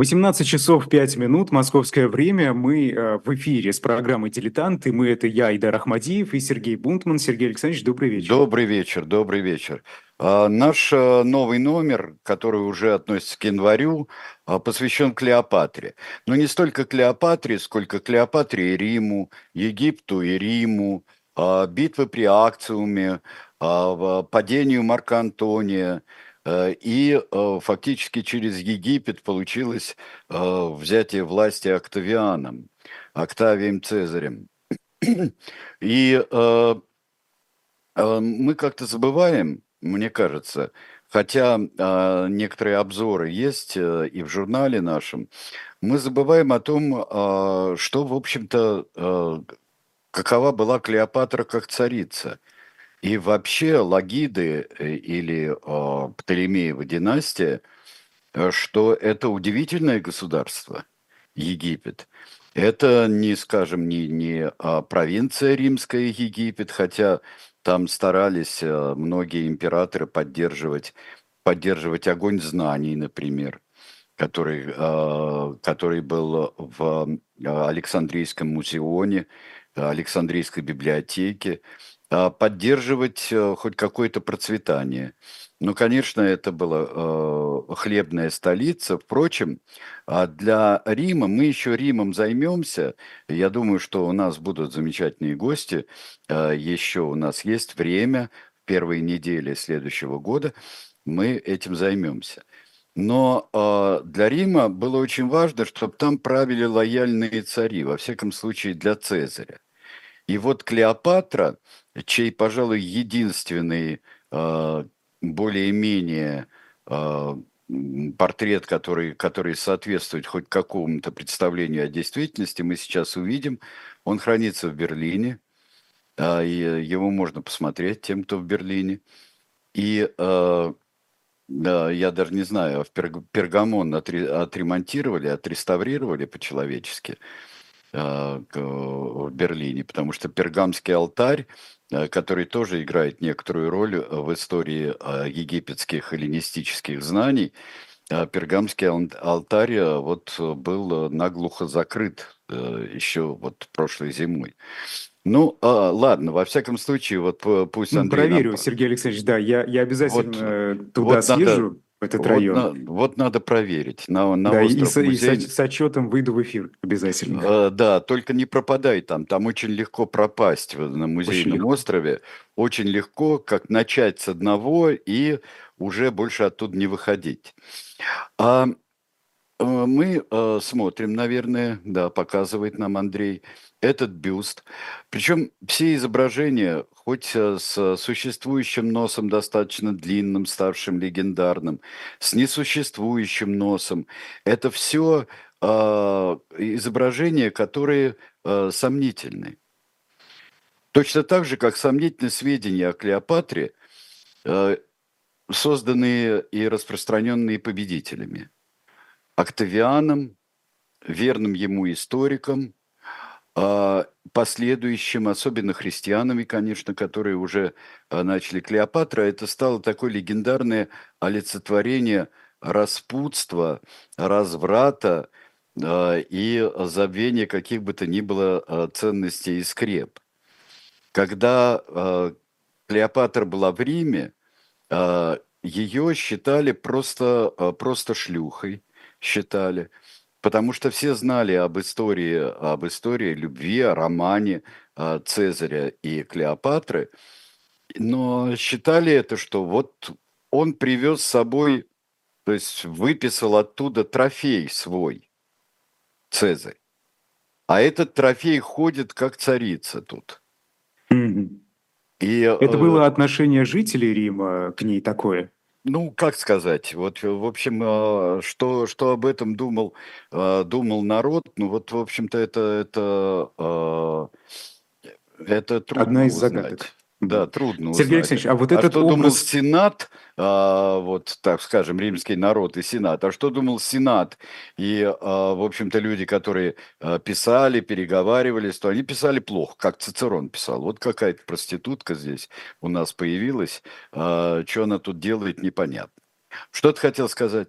18 часов 5 минут, московское время. Мы э, в эфире с программой «Дилетанты». Мы – это я, Идар Ахмадиев и Сергей Бунтман. Сергей Александрович, добрый вечер. Добрый вечер, добрый вечер. А, наш а, новый номер, который уже относится к январю, а, посвящен Клеопатре. Но не столько Клеопатре, сколько Клеопатре и Риму, Египту и Риму, а, битвы при Акциуме, падению Марка Антония – Э, и э, фактически через Египет получилось э, взятие власти Октавианом, Октавием Цезарем. И мы как-то забываем, мне кажется, хотя некоторые обзоры есть и в журнале нашем, мы забываем о том, что, в общем-то, какова была Клеопатра как царица – и вообще Лагиды э, или э, Птолемеева династия, э, что это удивительное государство, Египет. Это не, скажем, не, не а провинция римская Египет, хотя там старались э, многие императоры поддерживать, поддерживать огонь знаний, например, который, э, который был в Александрийском музеоне, Александрийской библиотеке. А, поддерживать э, хоть какое-то процветание. Ну, конечно, это была э, хлебная столица. Впрочем, а для Рима, мы еще Римом займемся. Я думаю, что у нас будут замечательные гости. Э, еще у нас есть время, первые недели следующего года мы этим займемся. Но э, для Рима было очень важно, чтобы там правили лояльные цари, во всяком случае для Цезаря. И вот Клеопатра, чей, пожалуй, единственный э, более-менее э, портрет, который, который соответствует хоть какому-то представлению о действительности, мы сейчас увидим. Он хранится в Берлине, э, и его можно посмотреть тем, кто в Берлине. И да, я даже не знаю, в Пергамон отремонтировали, отреставрировали по-человечески. А, в Берлине, потому что пергамский алтарь, э, который тоже играет некоторую роль в истории а, египетских эллинистических знаний, а пергамский алтарь э, вот был наглухо закрыт э, еще вот прошлой зимой. Ну, а, ладно, во всяком случае, вот пусть ну, Андрей... Проверю, нам... Сергей Александрович, да, я, я обязательно вот, туда вот съезжу. Надо этот вот район. На, вот надо проверить. На, на да, и, с, музей... и с, с отчетом выйду в эфир обязательно. Э, да, только не пропадай там. Там очень легко пропасть на музейном острове. Очень легко, как начать с одного и уже больше оттуда не выходить. А э, мы э, смотрим, наверное, да, показывает нам Андрей, этот бюст. Причем все изображения хоть э, с существующим носом достаточно длинным, ставшим легендарным, с несуществующим носом. Это все э, изображения, которые э, сомнительны. Точно так же, как сомнительны сведения о Клеопатре, э, созданные и распространенные победителями. Октавианом, верным ему историком – а, последующим, особенно христианами, конечно, которые уже а, начали Клеопатра, это стало такое легендарное олицетворение распутства, разврата а, и забвения каких бы то ни было ценностей и скреп. Когда Клеопатра была в Риме, ее считали просто, просто шлюхой, считали – Потому что все знали об истории, об истории любви, о романе а, Цезаря и Клеопатры, но считали это, что вот он привез с собой, то есть выписал оттуда трофей свой, Цезарь. А этот трофей ходит как царица тут. И, это было э, отношение жителей Рима к ней такое? Ну, как сказать, вот, в общем, а, что, что об этом думал, а, думал народ, ну, вот, в общем-то, это, это, а, это трудно Одна из узнать. загадок. Да, трудно Сергей узнать. Алексеевич, а вот а этот что образ... думал Сенат, а, вот так скажем, римский народ и Сенат, а что думал Сенат и, а, в общем-то, люди, которые а, писали, переговаривались, то они писали плохо, как Цицерон писал. Вот какая-то проститутка здесь у нас появилась, а, что она тут делает, непонятно. Что ты хотел сказать?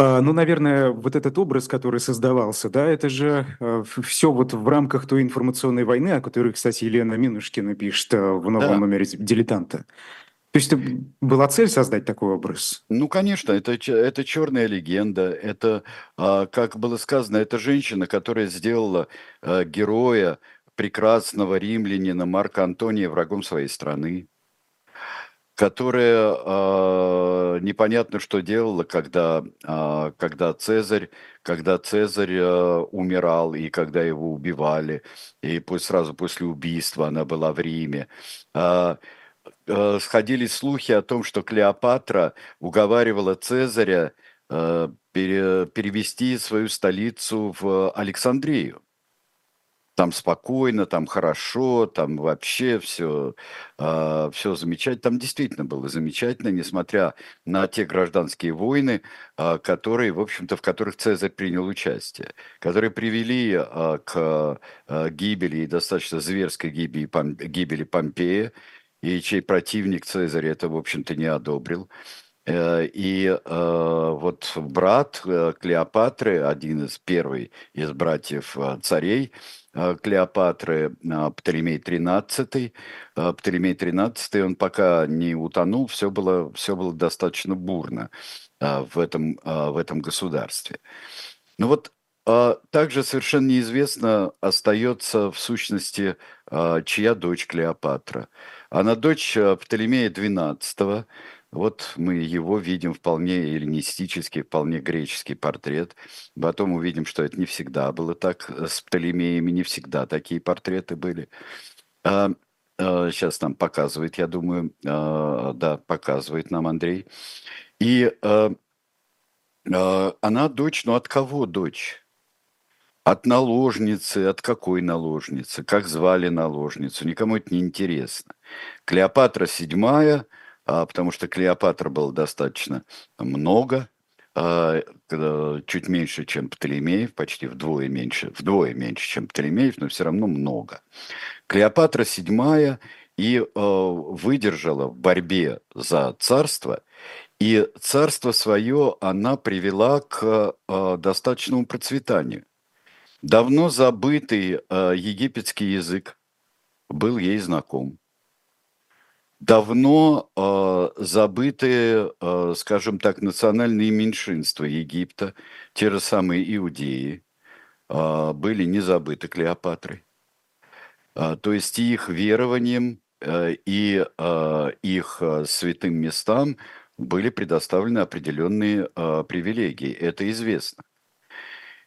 А, ну, наверное, вот этот образ, который создавался, да, это же э, все вот в рамках той информационной войны, о которой, кстати, Елена Минушкина пишет э, в новом Да. номере «Дилетанта». То есть это была цель создать такой образ? Ну, конечно, это, это черная легенда. Это, а, как было сказано, это женщина, которая сделала а, героя, прекрасного римлянина Марка Антония врагом своей страны. Которая а, непонятно что делала, когда, а, когда Цезарь, когда Цезарь а, умирал и когда его убивали, и пусть сразу после убийства она была в Риме. А, а, сходили слухи о том, что Клеопатра уговаривала Цезаря а, пере- перевести свою столицу в Александрию. Там спокойно, там хорошо, там вообще все, все замечательно. Там действительно было замечательно, несмотря на те гражданские войны, а, которые, в общем-то, в которых Цезарь принял участие, которые привели а, к а, гибели, достаточно зверской гибели, Пом- гибели Помпея, и чей противник Цезарь это, в общем-то, не одобрил. Э, И э, вот брат э, Клеопатры, один из первый из братьев э, царей э, Клеопатры, э, Птолемей XIII, э, Птолемей XIII, он пока не утонул, все было, все было достаточно бурно э, в этом, э, в этом государстве. Ну вот также совершенно неизвестно остается в сущности, чья дочь Клеопатра. Она дочь Птолемея XII. Вот мы его видим вполне эллинистический, вполне греческий портрет. Потом увидим, что это не всегда было так э, с Птолемеями, не всегда такие портреты были. А, а, сейчас нам показывает, я думаю, а, да, показывает нам Андрей. И а, а, она дочь, но от кого дочь? От наложницы, от какой наложницы, как звали наложницу, никому это не интересно. Клеопатра седьмая, потому что Клеопатра было достаточно много, а, чуть меньше, чем Птолемеев, почти вдвое меньше, вдвое меньше, чем Птолемеев, но все равно много. Клеопатра седьмая и а, выдержала в борьбе за царство, и царство свое она привела к а, достаточному процветанию. Давно забытый египетский язык был ей знаком. Давно э, забытые, э, скажем так, национальные меньшинства Египта, те же самые иудеи, э, были не забыты Клеопатрой. А, то есть их верованием э, и э, их э, святым местам были предоставлены определенные э, привилегии. Это известно.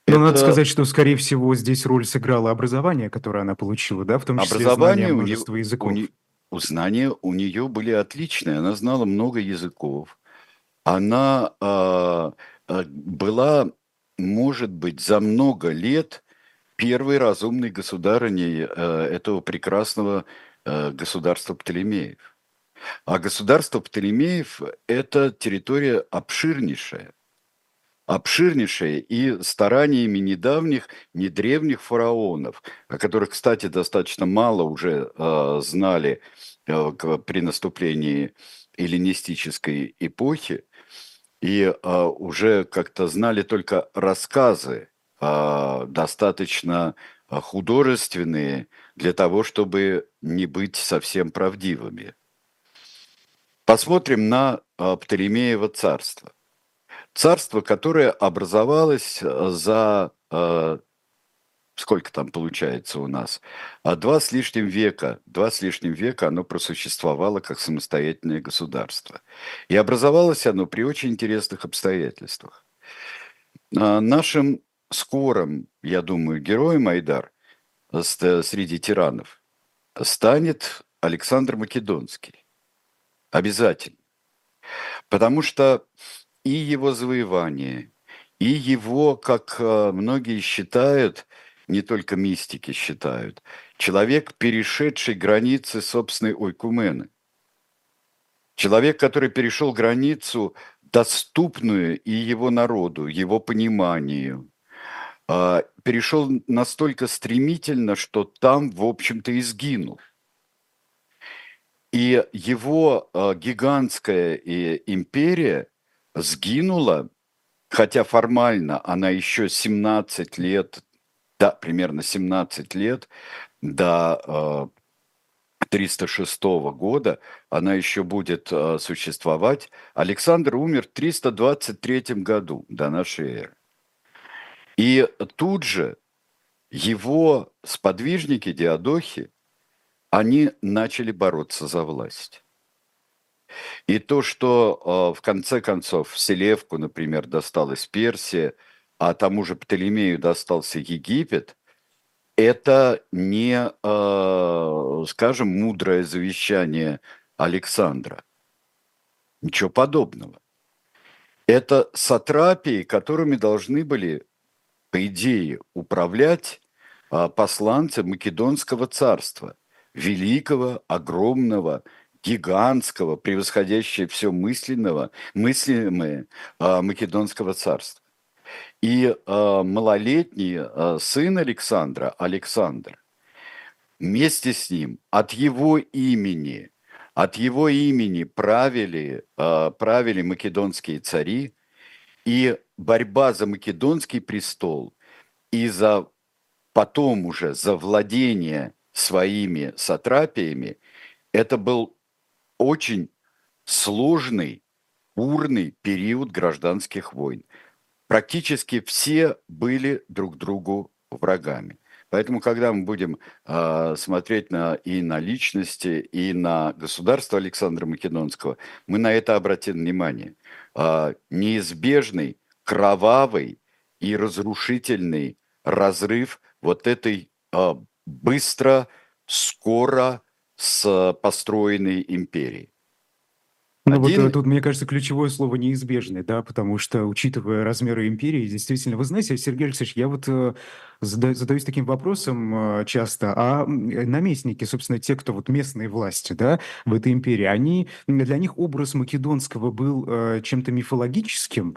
Но надо Это- сказать, что, скорее всего, здесь роль сыграло образование, которое она получила, да, в том числе Образование знание множества языков. У, не- у знания у нее были отличные. Она знала много языков. Она а, была, может быть, за много лет первой разумной государыней а, этого прекрасного а, государства Птолемеев. А государство Птолемеев – это территория обширнейшая. Обширнейшая и стараниями недавних, не древних фараонов, о которых, кстати, достаточно мало уже э, знали э, при наступлении эллинистической эпохи, и э, уже как-то знали только рассказы, э, достаточно художественные для того, чтобы не быть совсем правдивыми. Посмотрим на Птолемеево царство. Царство, которое образовалось э, за э, сколько там получается у нас? А два с лишним века, два с лишним века оно просуществовало как самостоятельное государство. И образовалось оно при очень интересных обстоятельствах. А, Нашим скорым, я думаю, героем Айдар э, среди тиранов станет Александр Македонский. Обязательно. Потому что и его завоевание, и его, как э, многие считают, не только мистики считают, человек, перешедший границы собственной ойкумены. Человек, который перешел границу, доступную и его народу, его пониманию, а, перешел настолько стремительно, что там, в общем-то, и сгинул. И его а, гигантская и империя сгинула хотя формально она еще 17 лет, да, примерно 17 лет до 306 года она еще будет э, существовать. Александр умер в 323 году до нашей эры. И тут же его сподвижники, диадохи, они начали бороться за власть. И то, что э, в конце концов Селевку, например, досталась Персия, а тому же Птолемею достался Египет – это не, э, скажем, мудрое завещание Александра. Ничего подобного. Это сатрапии, которыми должны были, по идее, управлять э, посланцы Македонского царства, великого, огромного, гигантского, превосходящего все мысленного, мыслимое э, Македонского царства. И э, малолетний э, сын Александра, Александр, вместе с ним от его имени, от его имени правили, правили македонские цари, и борьба за македонский престол и за потом уже за владение своими сатрапиями, это был очень сложный, бурный период гражданских войн практически все были друг другу врагами. Поэтому, когда мы будем э, смотреть на, и на личности, и на государство Александра Македонского, мы на это обратим внимание. Э, неизбежный, кровавый и разрушительный разрыв вот этой э, быстро, скоро с построенной империи. Ну Один... вот э, тут, мне кажется, ключевое слово неизбежный, да, потому что, учитывая размеры империи, действительно, вы знаете, Сергей Алексеевич, я вот э, задаю, задаюсь таким вопросом э, часто, а наместники, собственно, те, кто вот местные власти, да, в этой империи, они, для них образ македонского был чем-то мифологическим,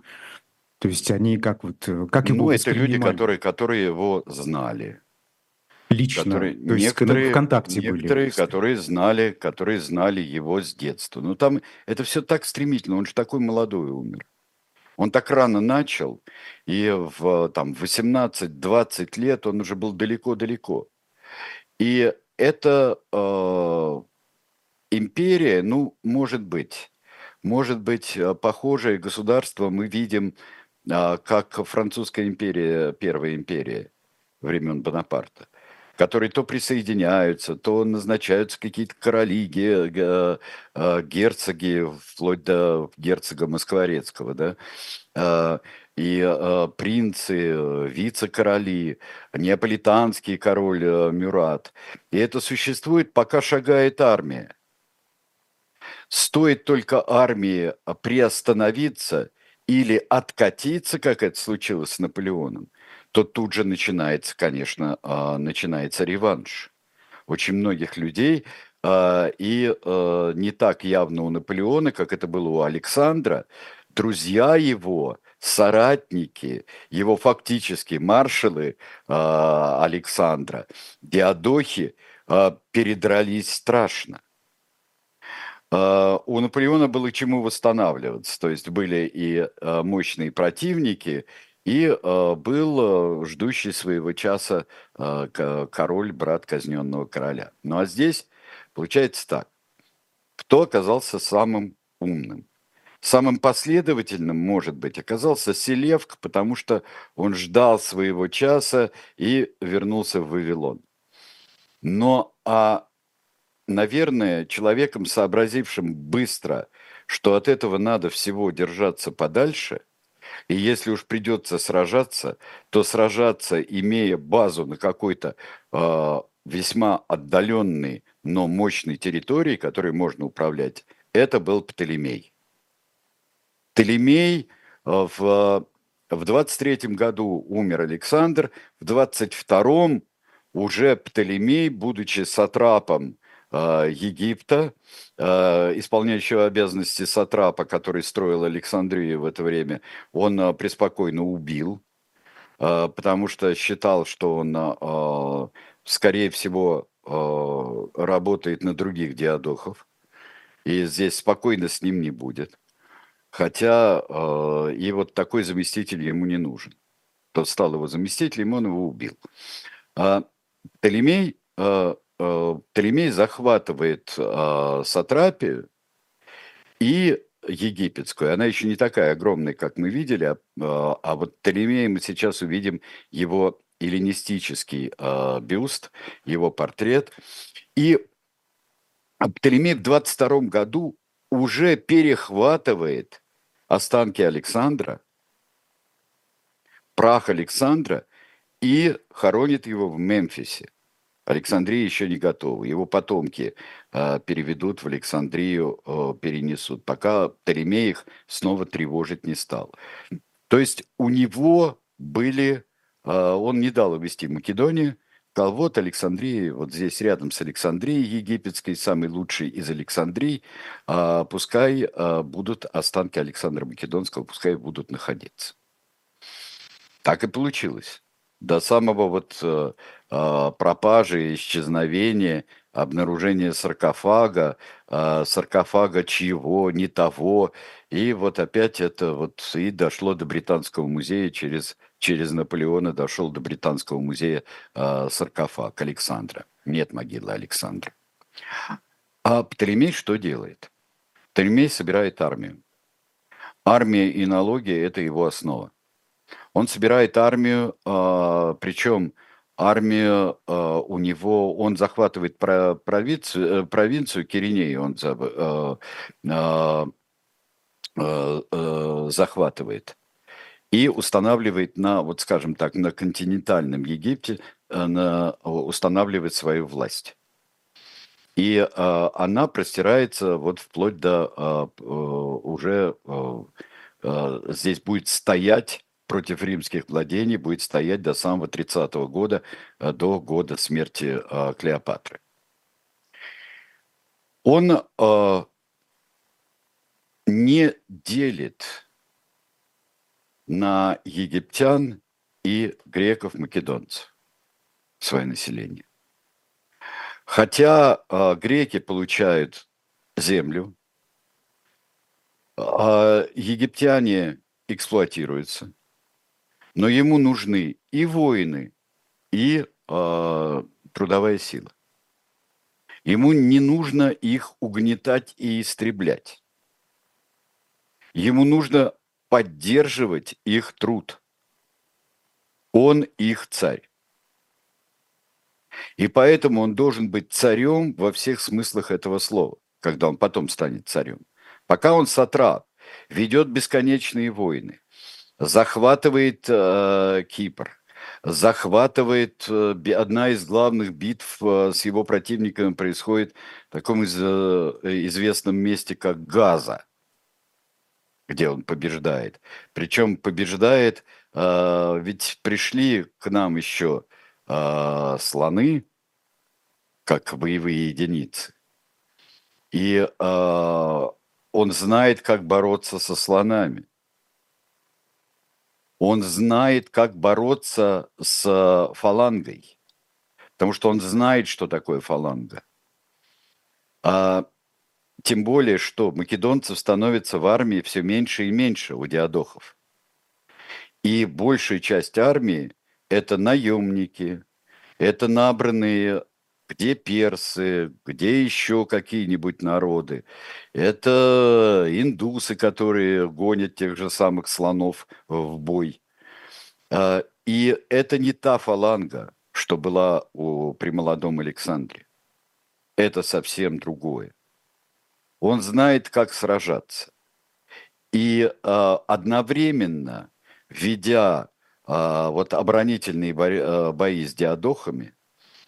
то есть они как вот, как его Ну, это люди, которые, которые его знали, Лично, которые, то есть некоторые, ВКонтакте некоторые, были. которые знали, которые знали его с детства. Но там это все так стремительно, он же такой молодой умер. Он так рано начал, и в там, 18-20 лет он уже был далеко-далеко. И это э, империя, ну, может быть, может быть, э, похожее государство мы видим, э, как французская империя, первая империя времен Бонапарта которые то присоединяются, то назначаются какие-то короли, а, герцоги, вплоть до герцога Москворецкого, да, а, и а, принцы, вице-короли, неаполитанский король Мюрат. И это существует, пока шагает армия. Стоит только армии приостановиться или откатиться, как это случилось с Наполеоном, то тут же начинается, конечно, а, начинается реванш. Очень многих людей, а, и а, не так явно у Наполеона, как это было у Александра, друзья его, соратники, его фактически маршалы Александра, диадохи, передрались страшно. У Наполеона было чему восстанавливаться, то есть были и мощные противники, и э, был э, ждущий своего часа э, король, брат казненного короля. Ну а здесь получается так. Кто оказался самым умным? Самым последовательным, может быть, оказался Селевк, потому что он ждал своего часа и вернулся в Вавилон. Но, а, наверное, человеком, сообразившим быстро, что от этого надо всего держаться подальше – и если уж придется сражаться, то сражаться, имея базу на какой-то э, весьма отдаленной, но мощной территории, которой можно управлять, это был Птолемей. Птолемей э, в, в 23 году умер Александр, в 22 уже Птолемей, будучи сатрапом Египта, Э, исполняющего обязанности Сатрапа, который строил Александрию в это время, он э, преспокойно убил, э, потому что считал, что он, скорее всего, работает на других диадохов, и здесь спокойно с ним не будет. хотя э, и вот такой заместитель ему не нужен. Тот стал его заместителем, он его убил. А Э, Птолемей захватывает э, Сатрапию и египетскую. Она еще не такая огромная, как мы видели, а, а вот Птолемей мы сейчас увидим его эллинистический бюст, его портрет. И Птолемей в 22 году уже перехватывает останки Александра, прах Александра и хоронит его в Мемфисе. Александрия еще не готова. Его потомки э, переведут в Александрию, э, перенесут, пока Птолемей их снова тревожить не стал. То есть у него были, э, он не дал увести Македонию, сказал, вот Александрия, вот здесь рядом с Александрией египетской, самый лучший из Александрий, э, пускай э, будут останки Александра Македонского, пускай будут находиться. Так и получилось до самого вот э, а, пропажи, исчезновения, обнаружения саркофага, э, саркофага чьего, не того. И вот опять это вот и дошло до Британского музея через, через Наполеона, дошел до Британского музея э, саркофаг Александра. Нет могилы Александра. А Птолемей что делает? Птолемей собирает армию. Армия и налоги – это его основа. Он собирает армию, а, причем армию а, у него, он захватывает провинцию, э, провинцию Киринеи, он а, захватывает и устанавливает на, вот скажем так, на континентальном Египте, э, на, устанавливает свою власть. И э, она простирается вот вплоть до э, уже э, здесь будет стоять против римских владений будет стоять до самого 30 -го года, э, до года смерти э, Клеопатры. Он э, не делит на египтян и греков-македонцев свое население. Хотя греки получают землю, а египтяне эксплуатируются – но ему нужны и воины, и э, трудовая сила. Ему не нужно их угнетать и истреблять. Ему нужно поддерживать их труд. Он их царь. И поэтому он должен быть царем во всех смыслах этого слова, когда он потом станет царем. Пока он сатрап, ведет бесконечные войны, захватывает э, Кипр, захватывает э, одна из главных битв э, с его противниками происходит в таком из, э, известном месте, как Газа, где он побеждает. Причем побеждает, э, ведь пришли к нам еще э, слоны, как боевые единицы. И э, он знает, как бороться со слонами. Он знает, как бороться с фалангой, потому что он знает, что такое фаланга. А, тем более, что македонцев становится в армии все меньше и меньше у диадохов. И большая часть армии – это наемники, это набранные где персы, где еще какие-нибудь народы. Это индусы, которые гонят тех же самых слонов в бой. А, и это не та фаланга, что была у, при молодом Александре. Это совсем другое. Он знает, как сражаться. И э, одновременно, ведя э, вот оборонительные бои, бои с диадохами,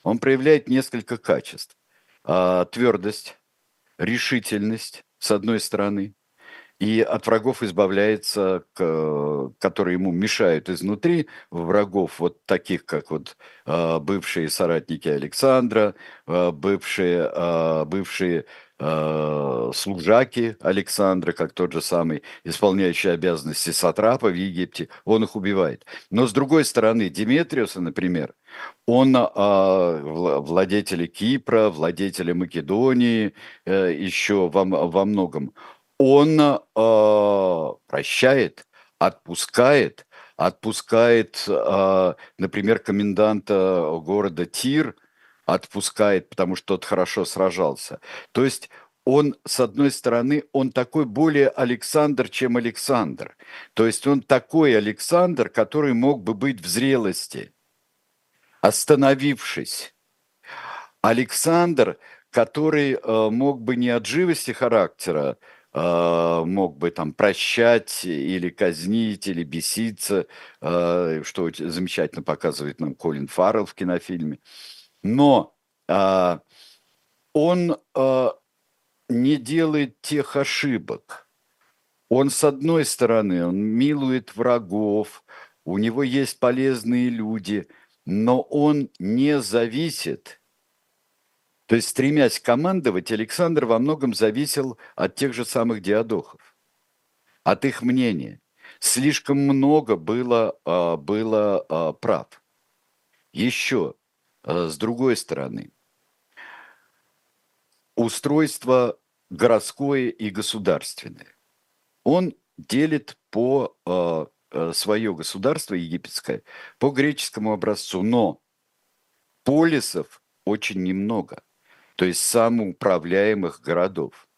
он проявляет несколько качеств. А, твердость, решительность, с одной стороны, и от врагов избавляется, которые ему мешают изнутри, врагов вот таких, как вот а, бывшие соратники Александра, а, бывшие, бывшие э, служаки Александра, как тот же самый исполняющий обязанности сатрапа в Египте, он их убивает. Но с другой стороны, Диметриуса, например, он владетели Кипра, владетели Македонии, э, еще во, во многом, он э, прощает, отпускает, отпускает, э, например, коменданта города Тир, отпускает, потому что тот хорошо сражался. То есть он, с одной стороны, он такой более Александр, чем Александр. То есть он такой Александр, который мог бы быть в зрелости, остановившись. Александр, который э, мог бы не от живости характера, мог бы там прощать или казнить, или беситься, э, что замечательно показывает нам Колин Фаррелл в кинофильме. Но э, он не делает тех ошибок. Он, с одной стороны, он милует врагов, у него есть полезные люди, но он не зависит. То есть, стремясь командовать, Александр во многом зависел от тех же самых диадохов, от их мнения. Слишком много было, а, было а, прав. Еще, а, с другой стороны, устройство городское и государственное. Он делит по свое государство египетское по греческому образцу, но полисов очень немного, то есть самоуправляемых городов.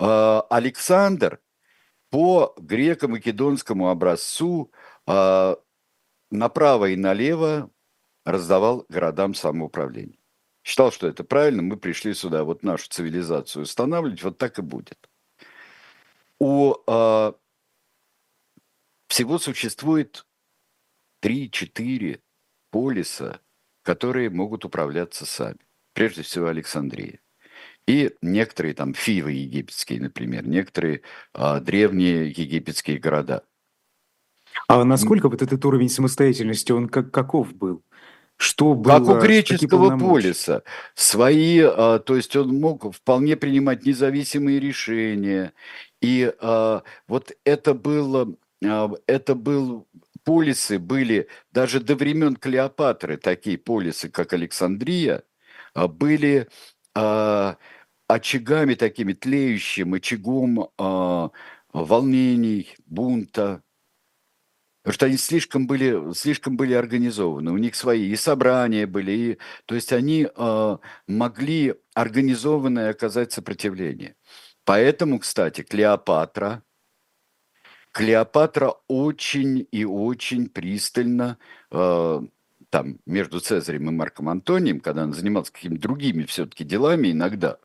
Э, Александр по греко-македонскому образцу э, направо и налево раздавал городам самоуправление считал, что это правильно, мы пришли сюда вот нашу цивилизацию устанавливать, вот так и будет. У э, всего существует 3-4 полиса, которые могут управляться сами. Прежде всего Александрия. И некоторые там фивы египетские, например, некоторые э, древние египетские города. А насколько вот этот уровень самостоятельности, он как, каков был? Что было, как у греческого полиса. Свои, а, то есть он мог вполне принимать независимые решения. И а, вот это было, а, это был полисы были даже до времен Клеопатры такие полисы, как Александрия, были очагами такими тлеющим очагом волнений, бунта, Потому что они слишком были, слишком были организованы, у них свои и собрания были, и, то есть они э, могли организованно оказать сопротивление. Поэтому, кстати, Клеопатра, Клеопатра очень и очень пристально там между Цезарем и Марком Антонием, когда она занималась какими-то другими все-таки делами иногда,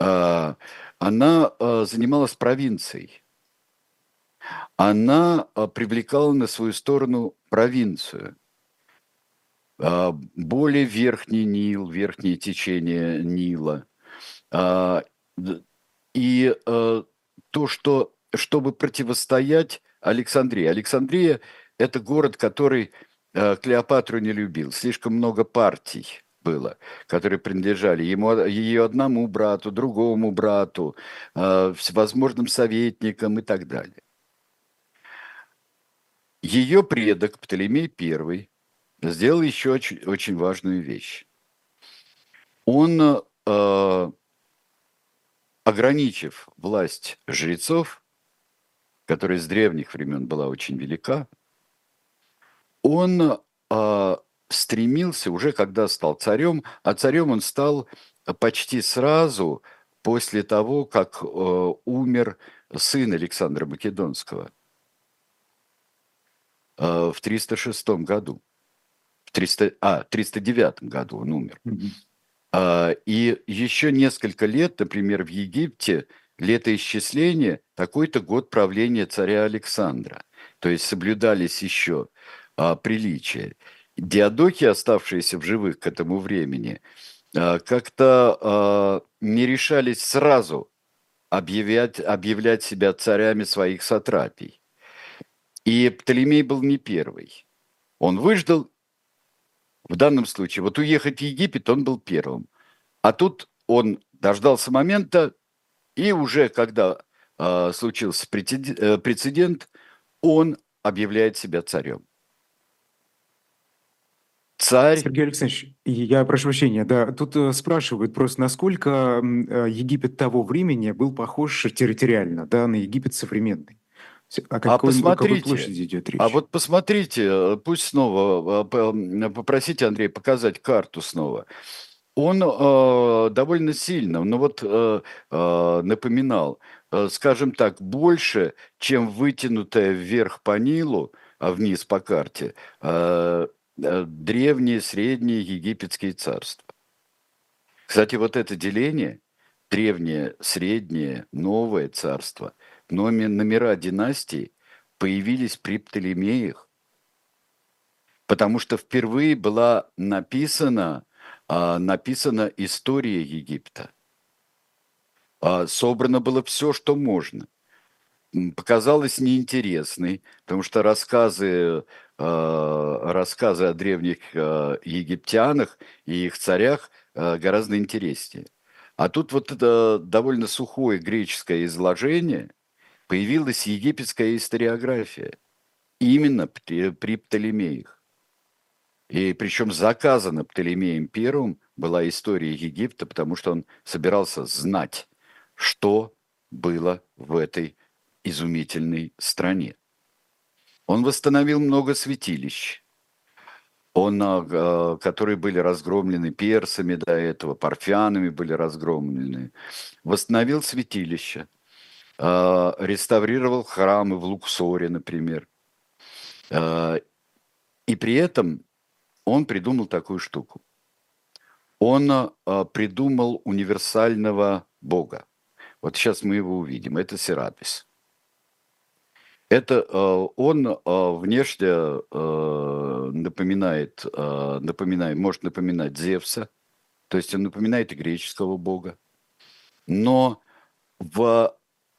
э, она э, занималась провинцией она а, привлекала на свою сторону провинцию. А, более верхний Нил, верхнее течение Нила. А, и то, что, чтобы противостоять Александрии. Александрия – это город, который Клеопатру не любил. Слишком много партий было, которые принадлежали ему, ее одному брату, другому брату, всевозможным советникам и так далее. Ее предок Птолемей I сделал еще очень, очень важную вещь. Он, э, ограничив власть жрецов, которая с древних времен была очень велика, он э, стремился уже, когда стал царем, а царем он стал почти сразу после того, как э, умер сын Александра Македонского – Э, в 306 году. В 300, а, 309 году он умер. Mm-hmm. И еще несколько лет, например, в Египте летоисчисление такой-то год правления царя Александра. То есть соблюдались еще а, приличия. Диадоки, оставшиеся в живых к этому времени, а, как-то а, не решались сразу объявлять, объявлять себя царями своих сатрапий. И Птолемей был не первый. Он выждал, в данном случае, вот уехать в Египет он был первым. А тут он дождался момента, и уже когда э, случился э, прецедент, он объявляет себя царем. Царь... Сергей Александрович, я прошу прощения, да, тут э, спрашивают просто, насколько э, Египет того времени был похож территориально, да, на Египет современный. О какой, а посмотрите, какой площади идет речь? А вот посмотрите, э, пусть снова, попросите Андрей показать карту снова. Он э, довольно сильно, ну вот э, э, напоминал, э, скажем так, больше, чем вытянутая вверх по Нилу, а вниз по карте, Э, древние, средние египетские царства. Кстати, вот это деление, древнее, среднее, новое царство, номера династии появились при Птолемеях, потому что впервые была написана, а, написана история Египта. А, собрано было все, что можно показалось неинтересной, потому что рассказы Э, рассказы о древних э, египтянах и их царях э, гораздо интереснее. А тут вот это довольно сухое греческое изложение, появилась египетская историография. Именно при Птолемеях. И причем заказана Птолемеем Первым была история Египта, потому что он собирался знать, что было в этой изумительной стране. Он восстановил много святилищ, он, а, а, которые были разгромлены персами до этого, парфянами были разгромлены. Восстановил святилища, а, реставрировал храмы в Луксоре, например. И при этом он придумал такую штуку. Он придумал универсального Бога. Вот сейчас мы его увидим. Это Серапис. Это э, он э, внешне э, напоминает, напоминает, может напоминать Зевса, то есть он напоминает и греческого бога. Но в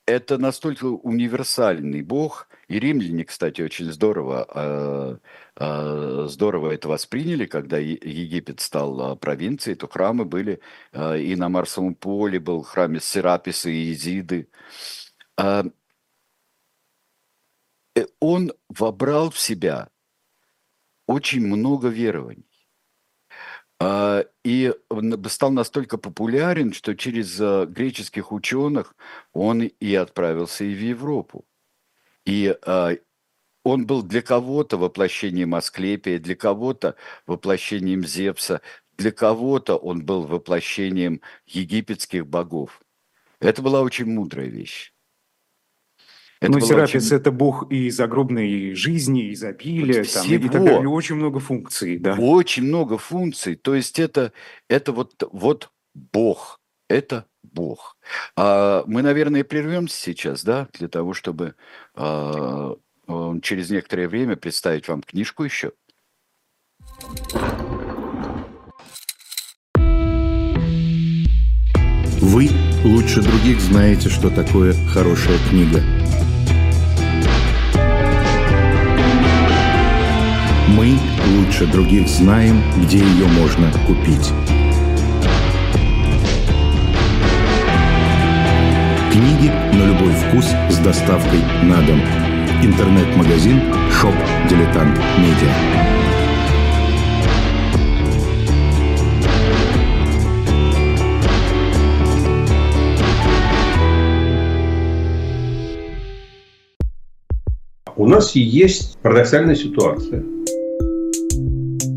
это настолько универсальный бог, и римляне, кстати, очень здорово, здорово это восприняли, когда Египет стал провинцией, то храмы были, и на Марсовом поле был храм Сераписа и Изиды. Э, он вобрал в себя очень много верований. А, и стал настолько популярен, что через э, греческих ученых он и отправился и в Европу. И а, он был для кого-то воплощением Асклепия, для кого-то воплощением Зевса, для кого-то он был воплощением египетских богов. Это была очень мудрая вещь. Это Но Серапис очень... – это бог и загробной жизни, и изобилия, вот там, и так далее. Очень много функций, да. Очень много функций. То есть это, это вот, вот бог. Это бог. А мы, наверное, прервемся сейчас, да, для того, чтобы а, через некоторое время представить вам книжку еще. Вы лучше других знаете, что такое хорошая книга – лучше других знаем, где ее можно купить. Книги на любой вкус с доставкой на дом. Интернет-магазин «Shop Diletant Media». У нас есть парадоксальная ситуация –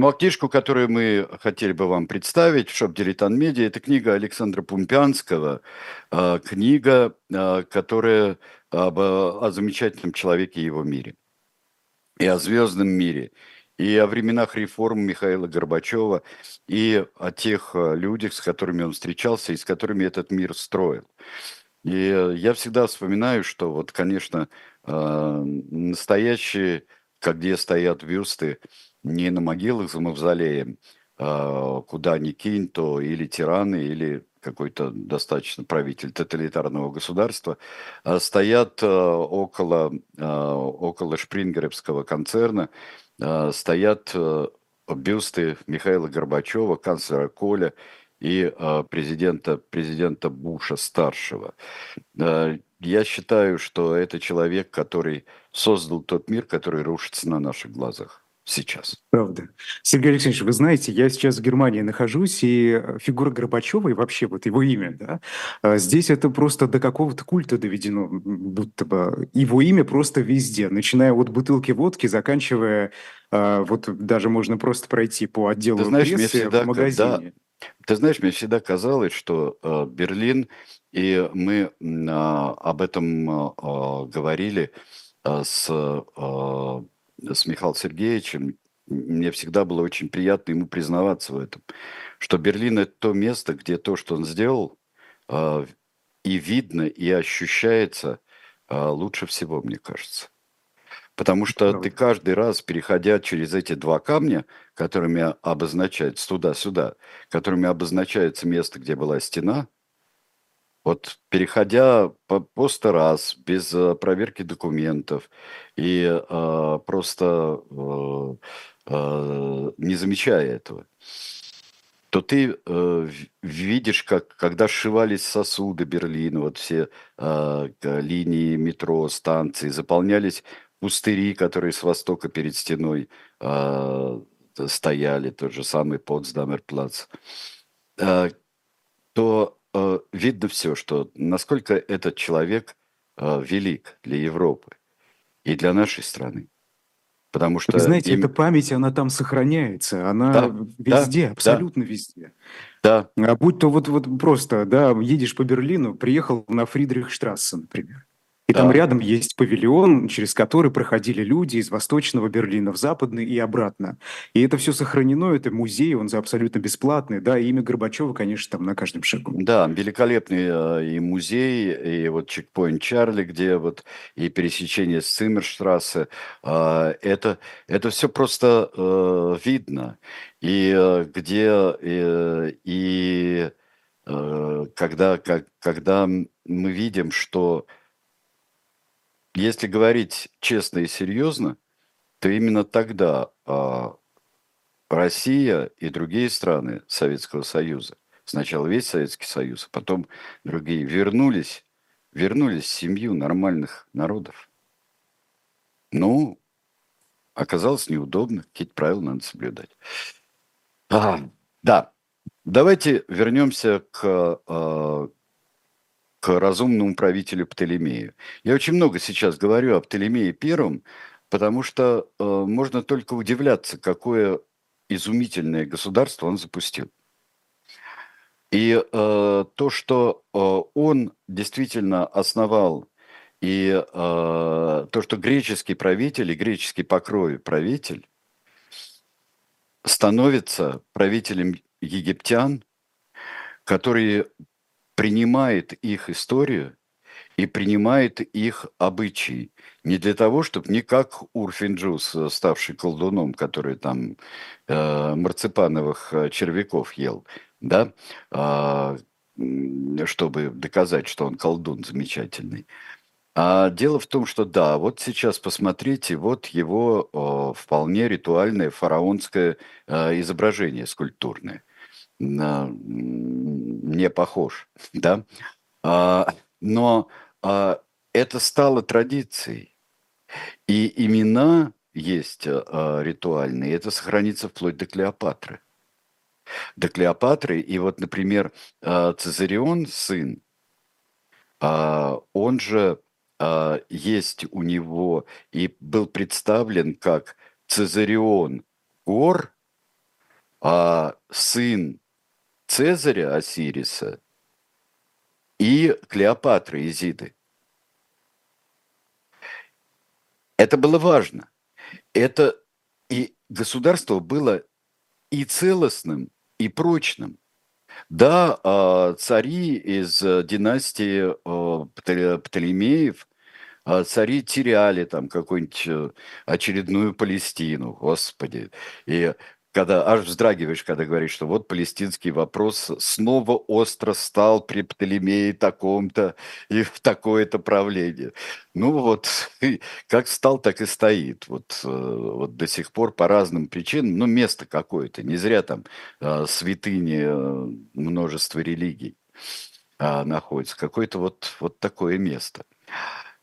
Ну, а книжку, которую мы хотели бы вам представить в шоп Дилетант Медиа, это книга Александра Пумпянского, а, книга, а, которая об, о замечательном человеке и его мире, и о звездном мире, и о временах реформ Михаила Горбачева, и о тех а, людях, с которыми он встречался и с которыми этот мир строил. И я всегда вспоминаю, что вот, конечно, настоящие, как где стоят бюсты, не на могилах за мавзолеем, э, куда ни кинь, то или тираны, или какой-то достаточно правитель тоталитарного государства, э, стоят э, около, около Шпрингеровского концерна, стоят бюсты Михаила Горбачева, канцлера Коля и президента, президента Буша старшего. Э, я считаю, что это человек, который создал тот мир, который рушится на наших глазах сейчас. Правда. Сергей Алексеевич, вы знаете, я сейчас в Германии нахожусь, и э, фигура Горбачева, и вообще вот его имя, да, э, здесь это просто до какого-то культа доведено, будто бы его имя просто везде, начиная от бутылки водки, заканчивая, э, вот даже можно просто пройти по отделу Ты знаешь, прессы всегда, в магазине. Когда, ты знаешь, мне всегда казалось, что э, Берлин, и мы э, об этом э, говорили э, с... Э, с Михаилом Сергеевичем, мне всегда было очень приятно ему признаваться в этом, что Берлин – это то место, где то, что он сделал, а, и видно, и ощущается а, лучше всего, мне кажется. Потому что ты каждый раз, переходя через эти два камня, которыми обозначается туда-сюда, которыми обозначается место, где была стена – вот переходя по, по сто раз, без э, проверки документов и э, просто э, э, не замечая этого, то ты э, видишь, как когда сшивались сосуды Берлина, вот все э, линии метро, станции, заполнялись пустыри, которые с востока перед стеной э, стояли, тот же самый Потсдамерплац, э, то видно все, что насколько этот человек э, велик для Европы и для нашей страны. Потому что... Вы знаете, им... эта память, она там сохраняется, она да, везде, да, абсолютно да. везде. Да. А будь то вот, вот просто, да, едешь по Берлину, приехал на Фридрихштрассе, например. И да. там рядом есть павильон, через который проходили люди из Восточного Берлина в Западный и обратно. И это все сохранено, это музей, он за абсолютно бесплатный, да, и имя Горбачева, конечно, там на каждом шагу. Да, великолепный э, и музей, и вот чекпоинт Чарли, где вот и пересечение с Циммерштрассе, э, это, это все просто э, видно. И э, где, и э, когда, как, когда мы видим, что если говорить честно и серьезно, то именно тогда а, Россия и другие страны Советского Союза, сначала весь Советский Союз, а потом другие, вернулись, вернулись в семью нормальных народов. Ну, оказалось неудобно, какие-то правила надо соблюдать. А, да, давайте вернемся к, а, к разумному правителю Птолемею. Я очень много сейчас говорю о Птолемее Первом, потому что э, можно только удивляться, какое изумительное государство он запустил. И э, то, что э, он действительно основал, и э, то, что греческий правитель и греческий по крови правитель становится правителем египтян, которые принимает их историю и принимает их обычаи. Не для того, чтобы не как Урфинджус, ставший колдуном, который там э, марципановых э, червяков ел, да, э, чтобы доказать, что он колдун замечательный. А дело в том, что да, вот сейчас посмотрите, вот его э, вполне ритуальное фараонское э, изображение скульптурное не похож, да, а, но а, это стало традицией, и имена есть а, ритуальные, это сохранится вплоть до Клеопатры. До Клеопатры, и вот, например, Цезарион, сын, он же есть у него и был представлен как Цезарион Гор, а сын Цезаря Осириса и Клеопатры Изиды. Это было важно. Это и государство было и целостным, и прочным. Да, а, цари из династии а, Птолемеев, а, цари теряли там какую-нибудь э, очередную Палестину, господи. И когда аж вздрагиваешь, когда говоришь, что вот палестинский вопрос снова остро стал при Птолемее таком-то и в такое-то правление. Ну вот, как стал, так и стоит. Вот, э, вот до сих пор по разным причинам, ну место какое-то, не зря там э, святыни э, множества религий э, находится, какое-то вот, вот такое место.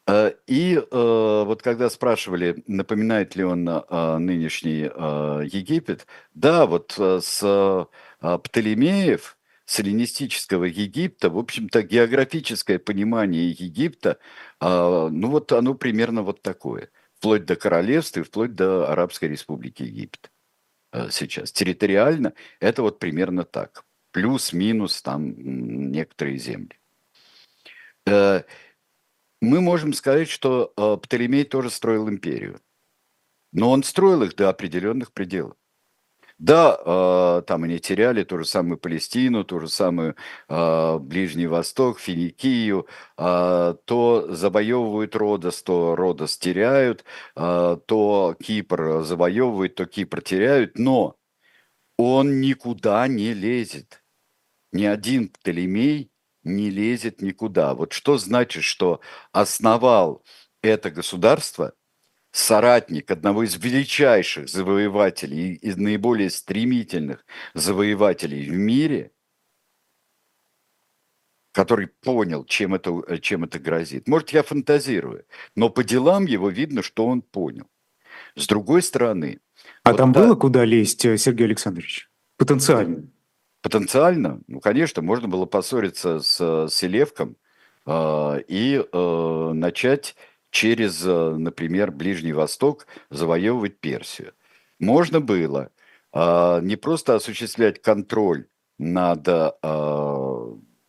Э, и э, вот когда спрашивали, напоминает ли он э, нынешний Египет, да, вот с Птолемеев, с эллинистического Египта, в общем-то, географическое понимание Египта, ну вот оно примерно вот такое, вплоть до королевства и вплоть до Арабской республики Египет сейчас. Территориально это вот примерно так. Плюс-минус там некоторые земли мы можем сказать, что э, Птолемей тоже строил империю. Но он строил их до определенных пределов. Да, э, там они теряли ту же самую Палестину, ту же самую э, Ближний Восток, Финикию, то завоевывают Родос, то Родос теряют, то Кипр завоевывают, то Кипр теряют, но он никуда не лезет. Ни один Птолемей не лезет никуда. Вот что значит, что основал это государство соратник одного из величайших завоевателей и наиболее стремительных завоевателей в мире, который понял, чем это, чем это грозит. Может, я фантазирую, но по делам его видно, что он понял. С другой стороны... А вот там та... было куда лезть, Сергей Александрович? Потенциально? Потенциально, ну, конечно, можно было поссориться с Селевком э, и э, начать через, э, например, Ближний Восток завоевывать Персию. Можно было э, не просто осуществлять контроль над э,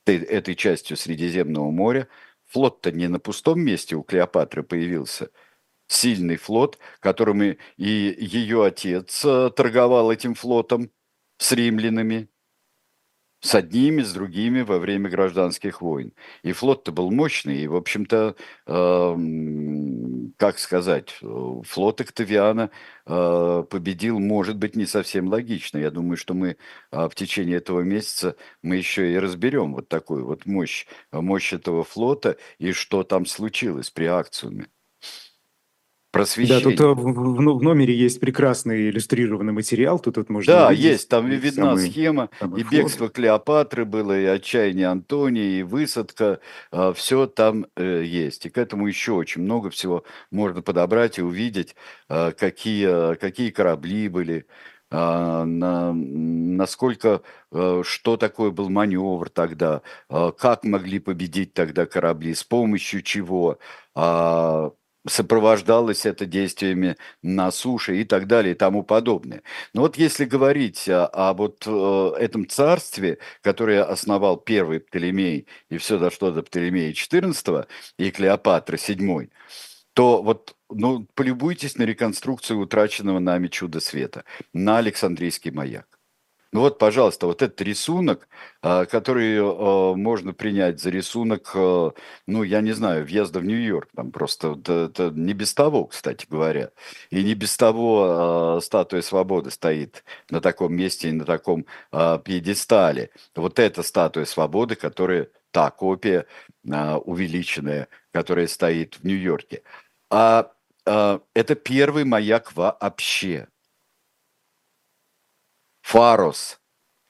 этой частью Средиземного моря, флот-то не на пустом месте у Клеопатры появился, сильный флот, которым и ее отец э, торговал этим флотом с римлянами, с одними, с другими во время гражданских войн. И флот-то был мощный, и, в общем-то, э, как сказать, флот Октавиана э, победил, может быть, не совсем логично. Я думаю, что мы э, в течение этого месяца мы еще и разберем вот такую вот мощь, мощь этого флота и что там случилось при акциуме просвещение. Да, тут э, в, в, в номере есть прекрасный иллюстрированный материал, тут вот можно Да, увидеть, есть, там видна самый, схема, самый и флот. бегство Клеопатры было, и отчаяние Антония, и высадка, а, все там э, есть. И к этому еще очень много всего можно подобрать и увидеть, а, какие, какие корабли были, а, на, насколько, а, что такое был маневр тогда, как могли победить тогда корабли, с помощью чего, сопровождалось это действиями на суше и так далее и тому подобное. Но вот если говорить о, о вот э, этом царстве, которое основал первый Птолемей и все дошло до Птолемея XIV и Клеопатры VII, то вот ну, полюбуйтесь на реконструкцию утраченного нами чуда света, на Александрийский маяк. Ну вот, пожалуйста, вот этот рисунок, а, который а, можно принять за рисунок, а, ну, я не знаю, въезда в Нью-Йорк, там просто это не без того, кстати говоря, и не без того статуя свободы стоит на таком месте и на таком пьедестале. Вот эта статуя свободы, которая, та копия увеличенная, которая стоит в Нью-Йорке. А это первый маяк вообще – Фарос.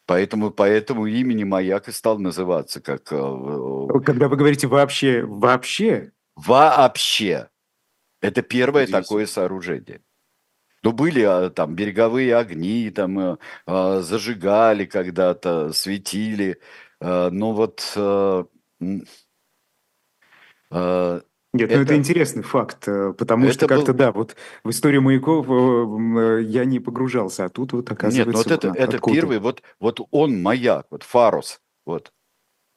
Поэтому по этому имени маяк и стал называться как... Э, Когда вы говорите вообще, вообще? Вообще. Это первое такое сооружение. Ну, были а, там береговые огни, там э, а, зажигали когда-то, светили. Но вот нет, это, ну это интересный факт, э, потому это что как-то, был... да, вот в историю маяков э, я не погружался, а тут вот оказывается... Нет, ну вот это, это первый, вот, вот он маяк, вот Фарус, вот.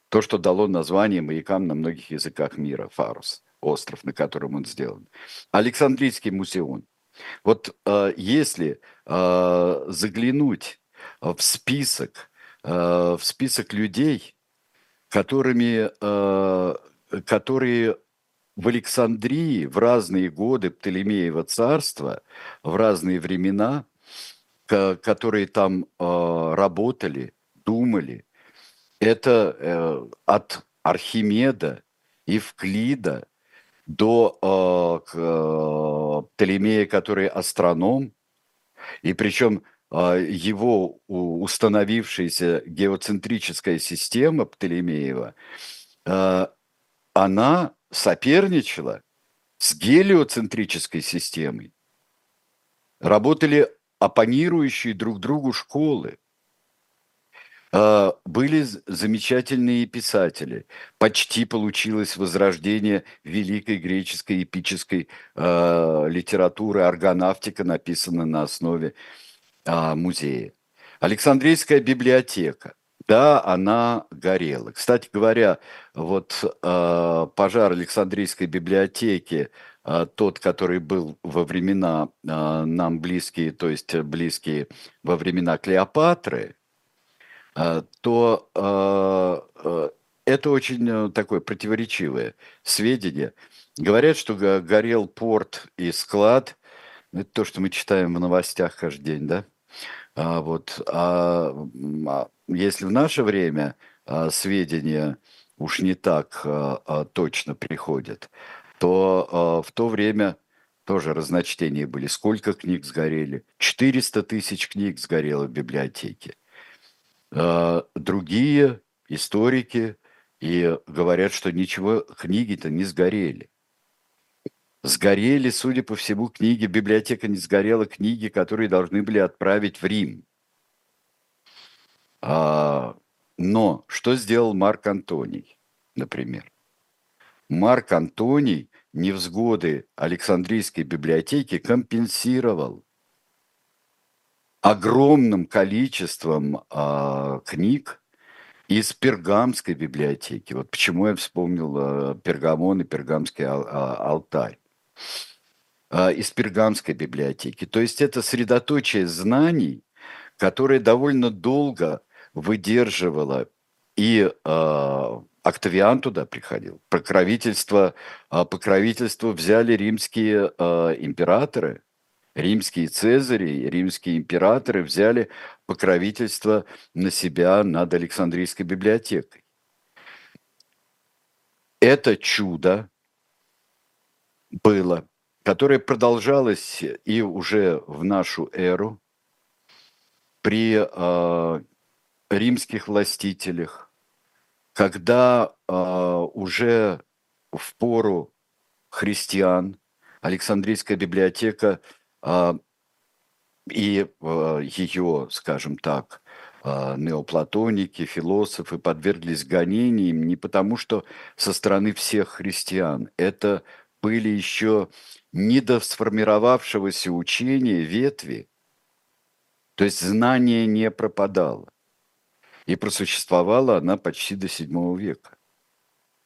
То, что дало название маякам на многих языках мира, Фарус, остров, на котором он сделан. Александрийский музеон. Вот э, если э, заглянуть в список, э, в список людей, которыми, э, которые в Александрии в разные годы Птолемеева царства, в разные времена, которые там работали, думали, это от Архимеда, Евклида до Птолемея, который астроном, и причем а, его установившаяся геоцентрическая система Птолемеева, а, она соперничала с гелиоцентрической системой. Работали оппонирующие друг другу школы. А, были замечательные писатели. Почти получилось возрождение великой греческой эпической литературы. Аргонавтика написана на основе а, музее. Александрийская библиотека. Да, она горела. Кстати говоря, вот э, пожар Александрийской библиотеки, э, тот, который был во времена э, нам близкие, то есть близкие во времена Клеопатры, э, то э, э, это очень такое противоречивое сведение. Говорят, что горел порт и склад. Это то, что мы читаем в новостях каждый день, да? А, вот, а, а если в наше время а, сведения уж не так а, а, точно приходят, то а, в то время тоже разночтения были. Сколько книг сгорели? 400 тысяч книг сгорело в библиотеке. А, другие историки и говорят, что ничего, книги-то не сгорели. Сгорели, судя по всему, книги, библиотека не сгорела, книги, которые должны были отправить в Рим. А, но что сделал Марк Антоний, например? Марк Антоний невзгоды Александрийской библиотеки компенсировал огромным количеством а, книг из Пергамской библиотеки. Вот почему я вспомнил а, Пергамон и Пергамский а, а, алтарь. А, из Пергамской библиотеки. То есть это средоточие знаний, которое довольно долго выдерживало и э, Октавиан туда приходил. Покровительство, э, покровительство взяли римские императоры, римские цезари, римские императоры взяли покровительство на себя над Александрийской библиотекой. Это чудо, было, которое продолжалось и уже в нашу эру при э, римских властителях, когда э, уже в пору христиан Александрийская библиотека э, и э, ее, скажем так, неоплатоники, философы подверглись гонениям не потому, что со стороны всех христиан. Это были еще недосформировавшегося учения ветви, то есть знание не пропадало. И просуществовала она почти до VII века.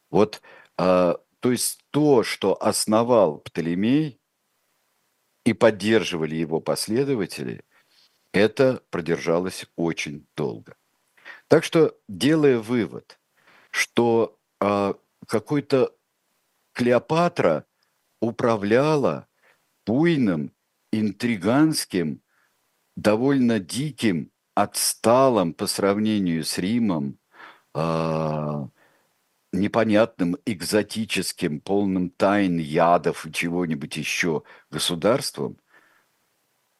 Вот, а, то есть то, что основал Птолемей и поддерживали его последователи, это продержалось очень долго. Так что, делая вывод, что а, какой-то Клеопатра управляла буйным, интриганским, довольно диким, отсталым по сравнению с Римом, э, непонятным, экзотическим, полным тайн, ядов и чего-нибудь еще государством?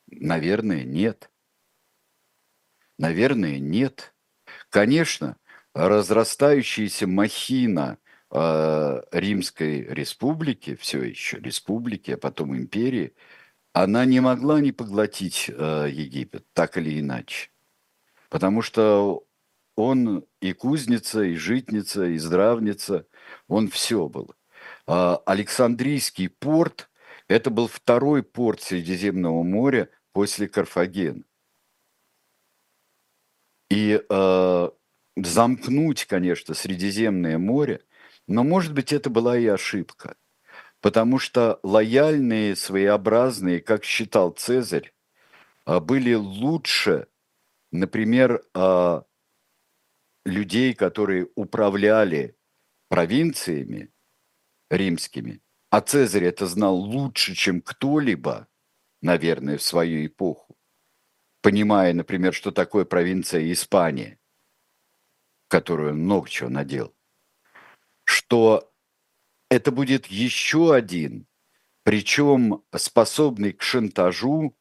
Наверное, нет. Наверное, нет. Конечно, разрастающаяся махина э, Римской республики, все еще республики, а потом империи, она не могла не поглотить э, Египет, так или иначе. Потому что он и кузница, и житница, и здравница, он все был. А Александрийский порт – это был второй порт Средиземного моря после Карфагена. И э, замкнуть, конечно, Средиземное море – но, может быть, это была и ошибка, потому что лояльные, своеобразные, как считал Цезарь, а, были лучше, например, а, людей, которые управляли провинциями римскими, а Цезарь это знал лучше, чем кто-либо, наверное, в свою эпоху, понимая, например, что такое провинция Испания, которую он много чего надел, что это будет еще один, причем способный к шантажу,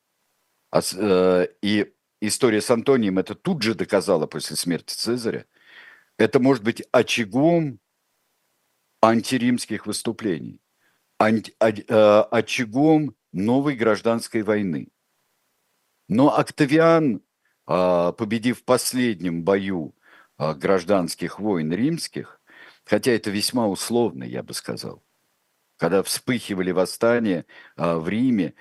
э, и история с Антонием это тут же доказала после смерти Цезаря, это может быть очагом антиримских выступлений, э, очагом новой гражданской войны. Но Октавиан, а, победив в последнем бою а, гражданских войн римских, хотя это весьма условно, я бы сказал, когда вспыхивали восстания а, в Риме,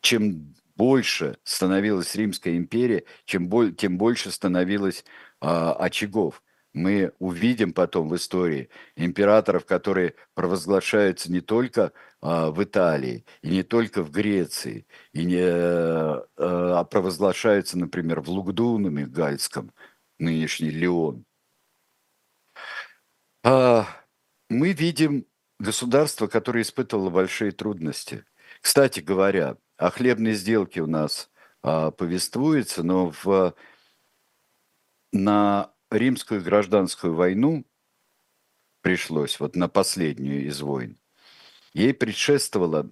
чем больше становилась Римская империя, чем, тем больше становилось очагов мы увидим потом в истории императоров, которые провозглашаются не только а, в Италии, и не только в Греции, и не, а, а провозглашаются, например, в Лугдунуме Гальском, нынешний Леон. А, мы видим государство, которое испытывало большие трудности. Кстати говоря, о хлебной сделке у нас а, повествуется, но в, на римскую гражданскую войну пришлось, вот на последнюю из войн, ей предшествовало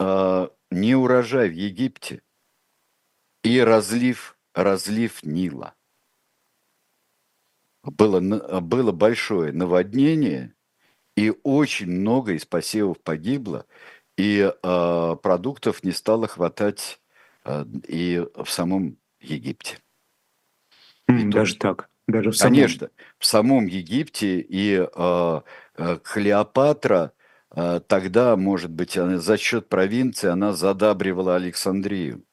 э, неурожай в Египте и разлив, разлив Нила. Было, было большое наводнение, и очень много из посевов погибло, и э, продуктов не стало хватать э, и в самом Египте. Mm, даже так. Даже в самом... Конечно, в самом Египте и э, Клеопатра э, тогда, может быть, она, за счет провинции она задабривала Александрию,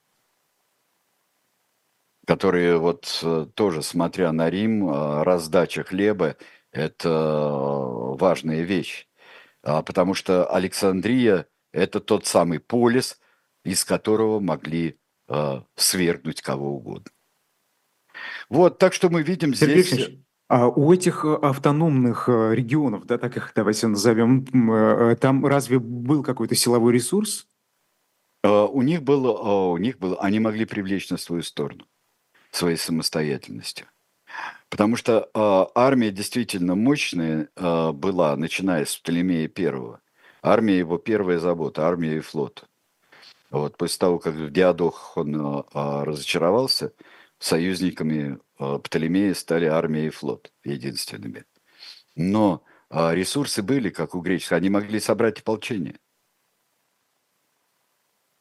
которые вот э, тоже, смотря на Рим, э, раздача хлеба – это важная вещь, э, потому что Александрия – это тот самый полис, из которого могли э, свергнуть кого угодно. Вот, так что мы видим Сергей здесь... Алексеевич, а у этих э, автономных э, регионов, да, так их давайте назовем, э, там разве был какой-то силовой ресурс? У них был, у них был, они могли привлечь на свою сторону своей самостоятельностью. Потому что э, армия действительно мощная э, была, начиная с Птолемея Первого. Армия его первая забота, армия и флот. Вот после того, как в Диадох он э, разочаровался, союзниками э, Птолемея стали армия и флот единственными. Но а, ресурсы были, как у греческих, они могли собрать ополчение.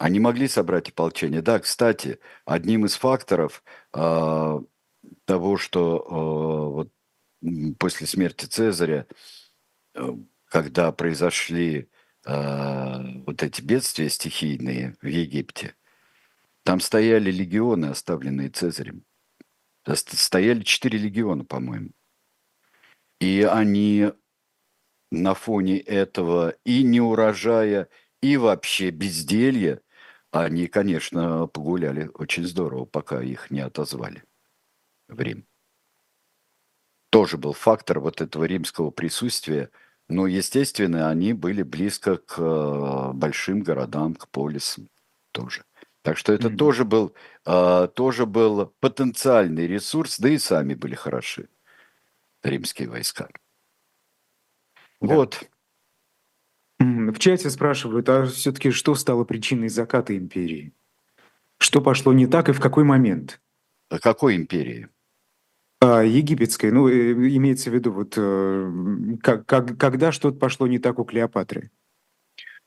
Они могли собрать ополчение. Да, кстати, одним из факторов э, того, что э, вот после смерти Цезаря, э, когда произошли э, вот эти бедствия стихийные в Египте, там стояли легионы, оставленные Цезарем. Стояли четыре легиона, по-моему. И они на фоне этого и неурожая, и вообще безделья, они, конечно, погуляли очень здорово, пока их не отозвали в Рим. Тоже был фактор вот этого римского присутствия. Но, естественно, они были близко к э, большим городам, к полисам тоже. Так что это mm-hmm. тоже был, э, тоже был потенциальный ресурс, да и сами были хороши римские войска. Да. Вот. В чате спрашивают, а все-таки что стало причиной заката империи? Что пошло не так и в какой момент? А какой империи? А, египетской, ну, э, имеется в виду, вот, э, как, как, когда что-то пошло не так у Клеопатры?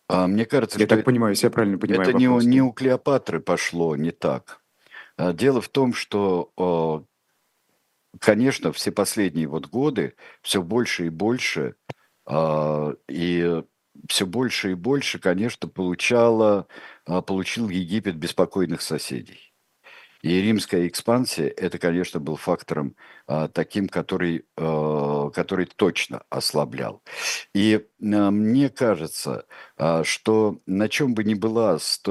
А, мне кажется, я что так понимаю, если я правильно понимаю. Это вопрос, не, не у Клеопатры пошло не так. А, дело в том, что, конечно, все последние вот годы все больше и больше, а, и все больше и больше, конечно, получало, получил Египет беспокойных соседей. И римская экспансия, это, конечно, был фактором а, таким, который, а, который точно ослаблял. И а, мне кажется, а, что на чем бы ни была ст-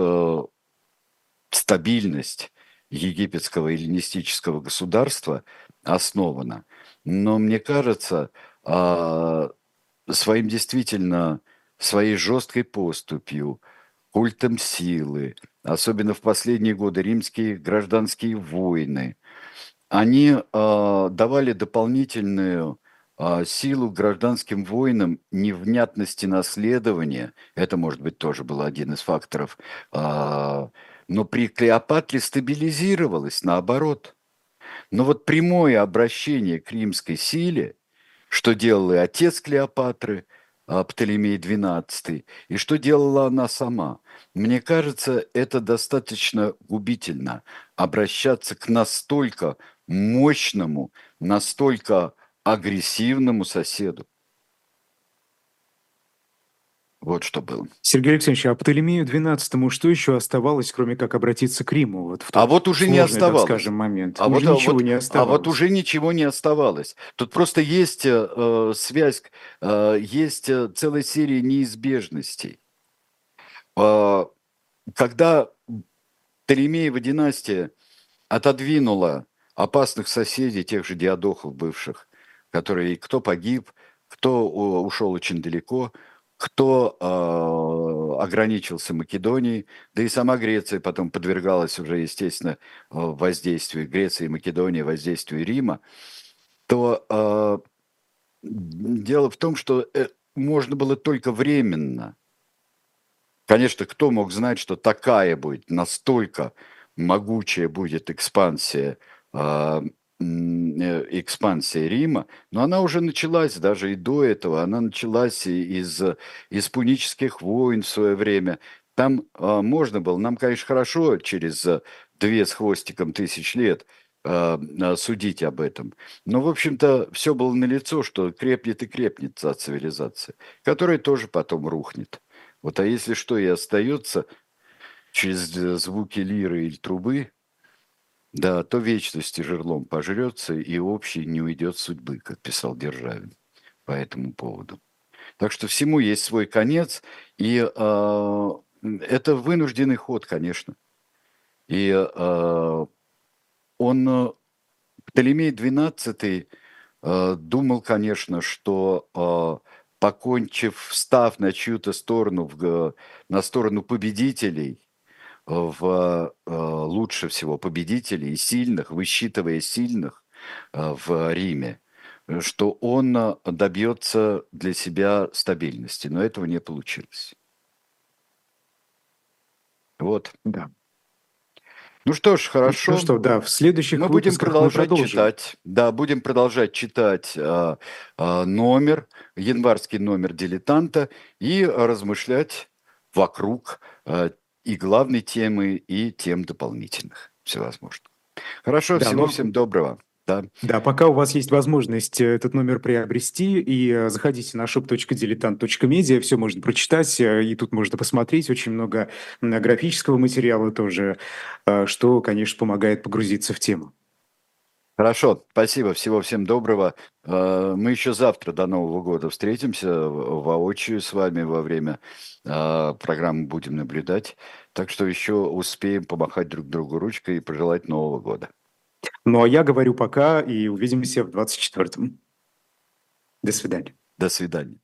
стабильность египетского эллинистического государства основана, но мне кажется, а, своим действительно, своей жесткой поступью, культом силы, особенно в последние годы римские гражданские войны, они э, давали дополнительную э, силу гражданским войнам невнятности наследования. Это, может быть, тоже был один из факторов. Э, но при Клеопатре стабилизировалось, наоборот. Но вот прямое обращение к римской силе, что делал и отец Клеопатры, Птолемей XII, и что делала она сама. Мне кажется, это достаточно губительно обращаться к настолько мощному, настолько агрессивному соседу. Вот что было. Сергей Алексеевич, а Птолемею XII что еще оставалось, кроме как обратиться к Риму? Вот в а вот уже сложный, не оставалось. Так скажем, момент. А уже вот, ничего вот, не оставалось. А вот уже ничего не оставалось. Тут просто есть э, связь, э, есть э, целая серия неизбежностей. Э, когда Птолемеева династия отодвинула опасных соседей, тех же диадохов бывших, которые кто погиб, кто ушел очень далеко, кто э, ограничился Македонией, да и сама Греция потом подвергалась уже, естественно, воздействию Греции и Македонии, воздействию Рима, то э, дело в том, что э, можно было только временно. Конечно, кто мог знать, что такая будет, настолько могучая будет экспансия а, э, экспансия Рима, но она уже началась даже и до этого, она началась из, из пунических войн в свое время. Там э, можно было, нам, конечно, хорошо через две с хвостиком тысяч лет э, судить об этом. Но, в общем-то, все было налицо, что крепнет и крепнет та цивилизация, которая тоже потом рухнет. Вот а если что и остается через звуки лиры или трубы, да, то вечности жерлом пожрется, и общий не уйдет судьбы, как писал Державин по этому поводу. Так что всему есть свой конец, и э, это вынужденный ход, конечно. И э, он, Птолемей XII, э, думал, конечно, что э, покончив, встав на чью-то сторону, в, на сторону победителей, в э, лучше всего победителей и сильных, высчитывая сильных э, в Риме, что он э, добьется для себя стабильности, но этого не получилось. Вот. Да. Ну что ж, хорошо. Ну что, да, в следующих мы будем продолжать мы читать. Да, будем продолжать читать а, а, номер, январский номер дилетанта и размышлять вокруг а, и главной темы, и тем дополнительных всевозможных. Хорошо, да, всего но... всем доброго. Да. да, пока у вас есть возможность э, этот номер приобрести, и э, заходите на shop.diletant.media, все можно прочитать, э, и тут можно посмотреть очень много графического материала тоже, что, конечно, помогает погрузиться в тему. Хорошо, спасибо, всего всем доброго. Э, мы еще завтра до Нового года встретимся воочию с вами во время э, программы «Будем наблюдать». Так что еще успеем помахать друг другу ручкой и пожелать Нового года. Ну, а я говорю пока и увидимся в 24-м. До свидания. До свидания.